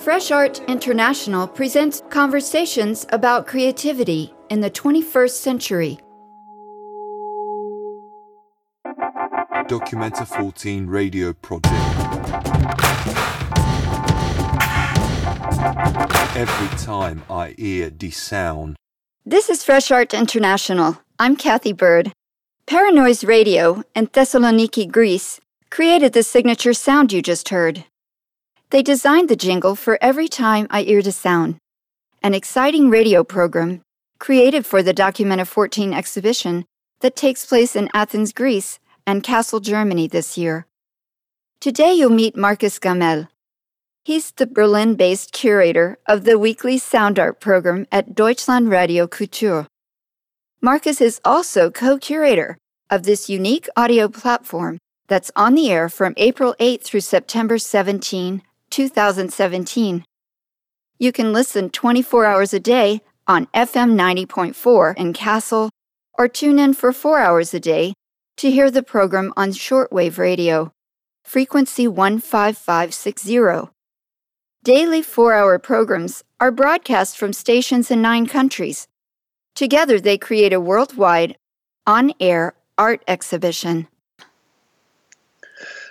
Fresh Art International presents conversations about creativity in the 21st century. Documenta 14 radio project. Every time I hear the sound. This is Fresh Art International. I'm Cathy Byrd. Paranoise Radio and Thessaloniki, Greece, created the signature sound you just heard. They designed the jingle for Every Time I Hear the Sound, an exciting radio program created for the Documenta 14 exhibition that takes place in Athens, Greece, and Kassel, Germany this year. Today you'll meet Marcus Gammel. He's the Berlin based curator of the weekly sound art program at Deutschlandradio Kultur. Markus is also co curator of this unique audio platform that's on the air from April 8 through September 17, 2017. You can listen 24 hours a day on FM 90.4 in Kassel or tune in for four hours a day to hear the program on shortwave radio, frequency 15560. Daily four hour programs are broadcast from stations in nine countries. Together, they create a worldwide, on air art exhibition.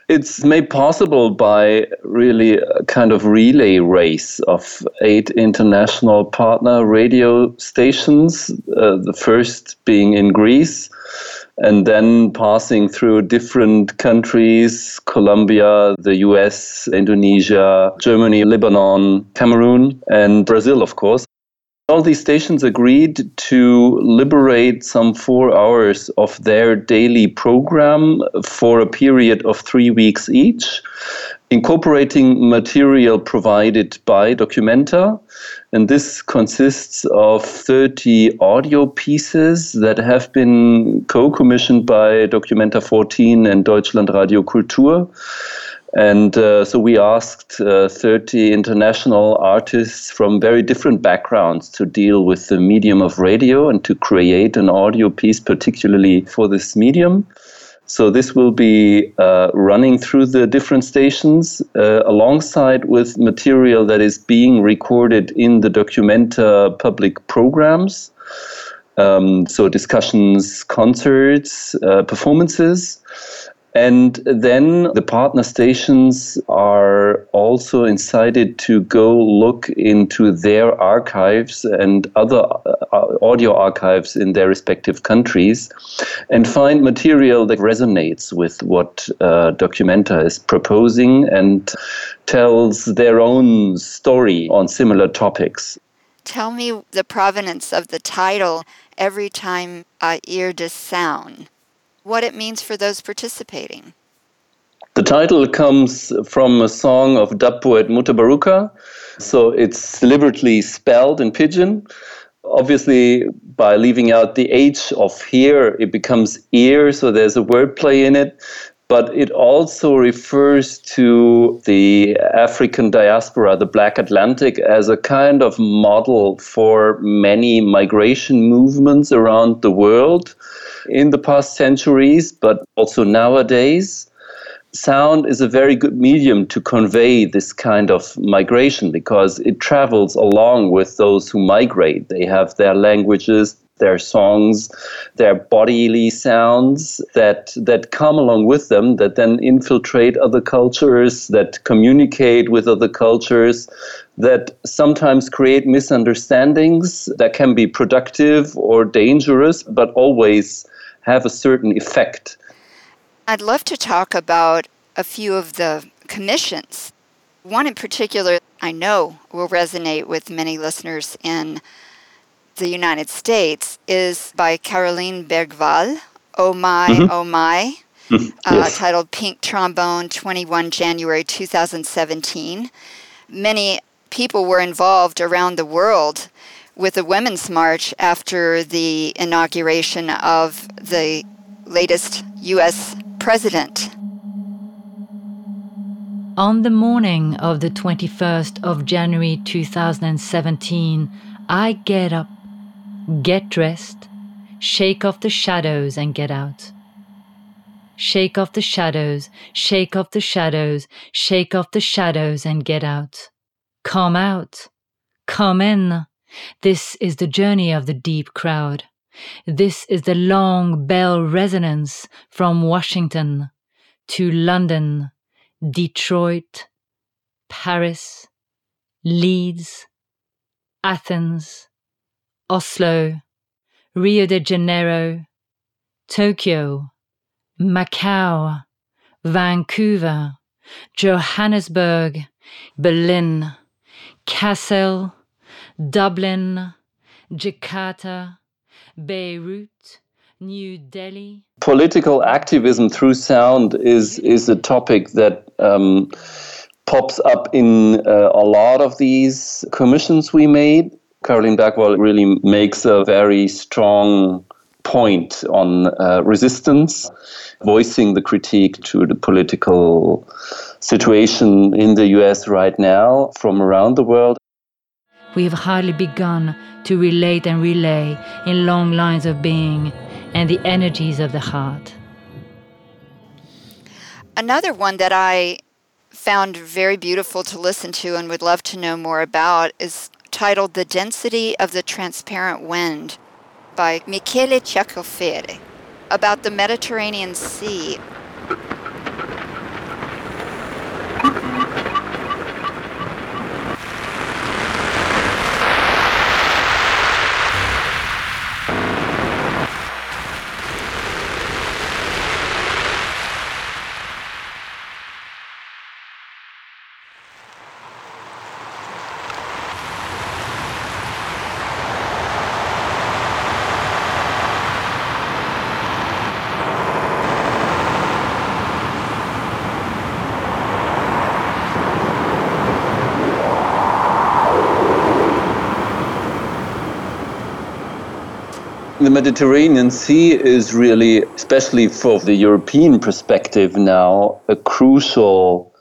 It's made possible by really a kind of relay race of eight international partner radio stations, uh, the first being in Greece, and then passing through different countries Colombia, the US, Indonesia, Germany, Lebanon, Cameroon, and Brazil, of course. All these stations agreed to liberate some four hours of their daily program for a period of three weeks each, incorporating material provided by Documenta. And this consists of 30 audio pieces that have been co commissioned by Documenta 14 and Deutschlandradio Kultur and uh, so we asked uh, 30 international artists from very different backgrounds to deal with the medium of radio and to create an audio piece particularly for this medium. So this will be uh, running through the different stations uh, alongside with material that is being recorded in the Documenta public programs. Um, so discussions, concerts, uh, performances. And then the partner stations are also incited to go look into their archives and other uh, audio archives in their respective countries and find material that resonates with what uh, Documenta is proposing and tells their own story on similar topics. Tell me the provenance of the title every time I hear this sound what it means for those participating. The title comes from a song of dub poet Mutabaruka. So it's deliberately spelled in pidgin. Obviously, by leaving out the H of here, it becomes ear, so there's a wordplay in it. But it also refers to the African diaspora, the Black Atlantic, as a kind of model for many migration movements around the world in the past centuries, but also nowadays. Sound is a very good medium to convey this kind of migration because it travels along with those who migrate. They have their languages, their songs, their bodily sounds that that come along with them that then infiltrate other cultures, that communicate with other cultures, that sometimes create misunderstandings that can be productive or dangerous, but always have a certain effect. I'd love to talk about a few of the commissions. One in particular I know will resonate with many listeners in the United States is by Caroline Bergvall, Oh My, mm-hmm. Oh My, mm-hmm. uh, yes. titled Pink Trombone, 21 January 2017. Many people were involved around the world with a women's march after the inauguration of the latest U.S. president. On the morning of the 21st of January 2017, I get up, get dressed, Shake off the shadows and get out. Shake off the shadows, shake off the shadows, shake off the shadows and get out. Come out. Come in. This is the journey of the deep crowd. This is the long bell resonance from Washington to London, Detroit, Paris, Leeds, Athens, Oslo, Rio de Janeiro, Tokyo, Macau, Vancouver, Johannesburg, Berlin, Kassel, Dublin, Jakarta, Beirut, New Delhi. Political activism through sound is is a topic that um, pops up in uh, a lot of these commissions we made. Caroline Bergvall really makes a very strong point on uh, resistance, voicing the critique to the political situation in the US right now from around the world. We have hardly begun to relate and relay in long lines of being and the energies of the heart. Another one that I found very beautiful to listen to and would love to know more about is titled The Density of the Transparent Wind by Michele Ciacciofera about the Mediterranean Sea The Mediterranean Sea is really, especially for the European perspective now, a crucial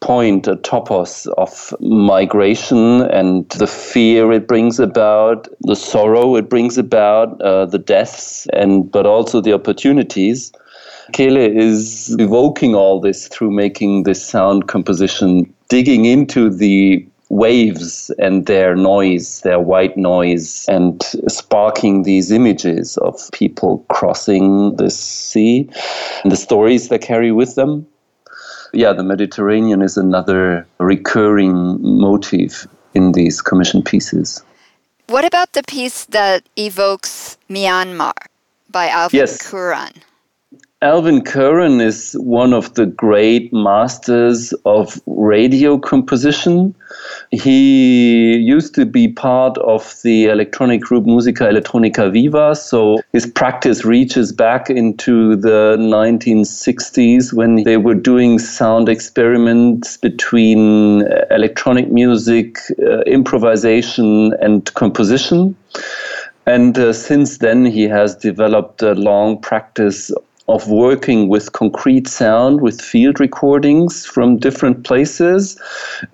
point, a topos of migration and the fear it brings about, the sorrow it brings about, uh, the deaths, and but also the opportunities. Kele is evoking all this through making this sound composition, digging into the waves and their noise, their white noise, and sparking these images of people crossing the sea and the stories they carry with them. Yeah, the Mediterranean is another recurring motif in these commission pieces. What about the piece that evokes Myanmar by Alvin Yes. Curran? Alvin Curran is one of the great masters of radio composition. He used to be part of the electronic group Musica Elettronica Viva, so his practice reaches back into the 1960s when they were doing sound experiments between electronic music, uh, improvisation, and composition. And uh, since then, he has developed a long practice of working with concrete sound, with field recordings from different places.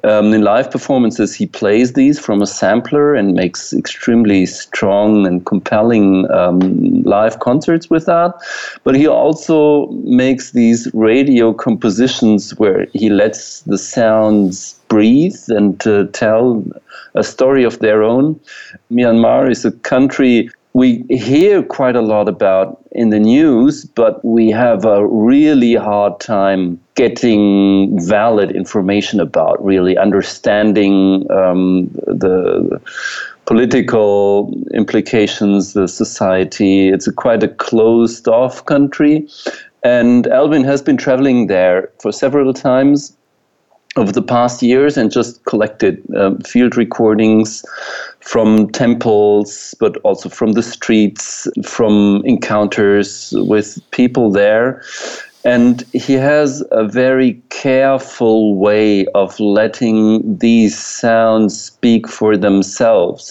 Um, in live performances, he plays these from a sampler and makes extremely strong and compelling um, live concerts with that. But he also makes these radio compositions where he lets the sounds breathe and uh, tell a story of their own. Myanmar is a country we hear quite a lot about in the news, but we have a really hard time getting valid information about, really understanding um, the political implications, the society. It's a quite a closed off country. And Alvin has been traveling there for several times over the past years and just collected um, field recordings from temples, but also from the streets, from encounters with people there. And he has a very careful way of letting these sounds speak for themselves.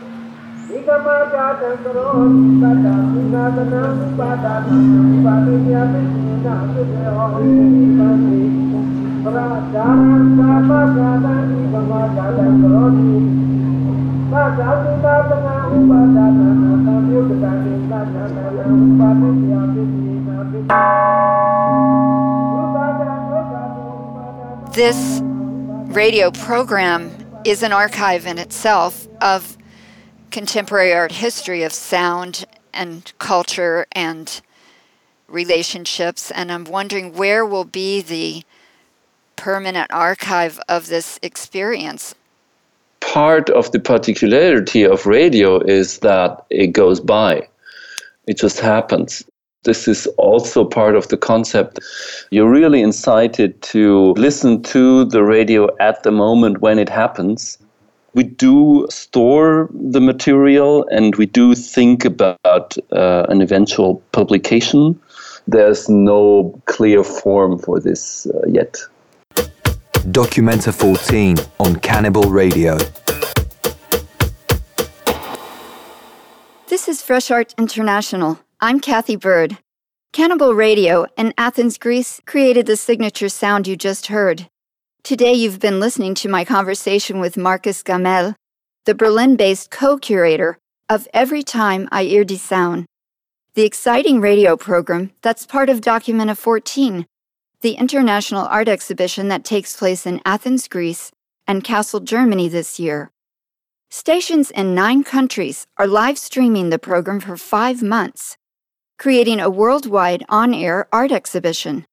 This radio program is an archive in itself of contemporary art history of sound and culture and relationships. And I'm wondering where will be the permanent archive of this experience? Part of the particularity of radio is that it goes by, it just happens. This is also part of the concept. You're really incited to listen to the radio at the moment when it happens. We do store the material and we do think about uh, an eventual publication. There's no clear form for this uh, yet. Documenta 14 on Cannibal Radio. This is Fresh Art International. I'm Cathy Byrd. Cannibal Radio in Athens, Greece created the signature sound you just heard. Today you've been listening to my conversation with Marcus Gammel, the Berlin based co curator of Every Time I Hear Die Sound, the exciting radio program that's part of Documenta 14, the international art exhibition that takes place in Athens, Greece, and Kassel, Germany this year. Stations in nine countries are live streaming the program for five months, creating a worldwide on air art exhibition.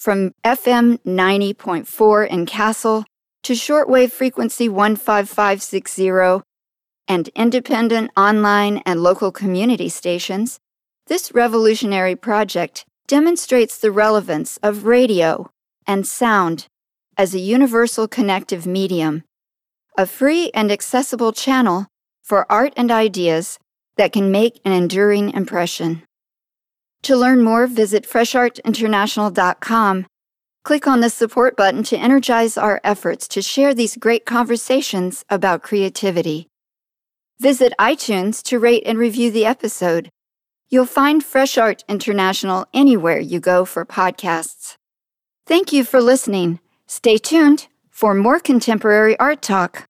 From FM 90.4 in Kassel to shortwave frequency 15560 and independent online and local community stations, this revolutionary project demonstrates the relevance of radio and sound as a universal connective medium a free and accessible channel for art and ideas that can make an enduring impression. To learn more, visit freshartinternational.com. Click on the support button to energize our efforts to share these great conversations about creativity. Visit iTunes to rate and review the episode. You'll find Fresh Art International anywhere you go for podcasts. Thank you for listening. Stay tuned for more contemporary art talk.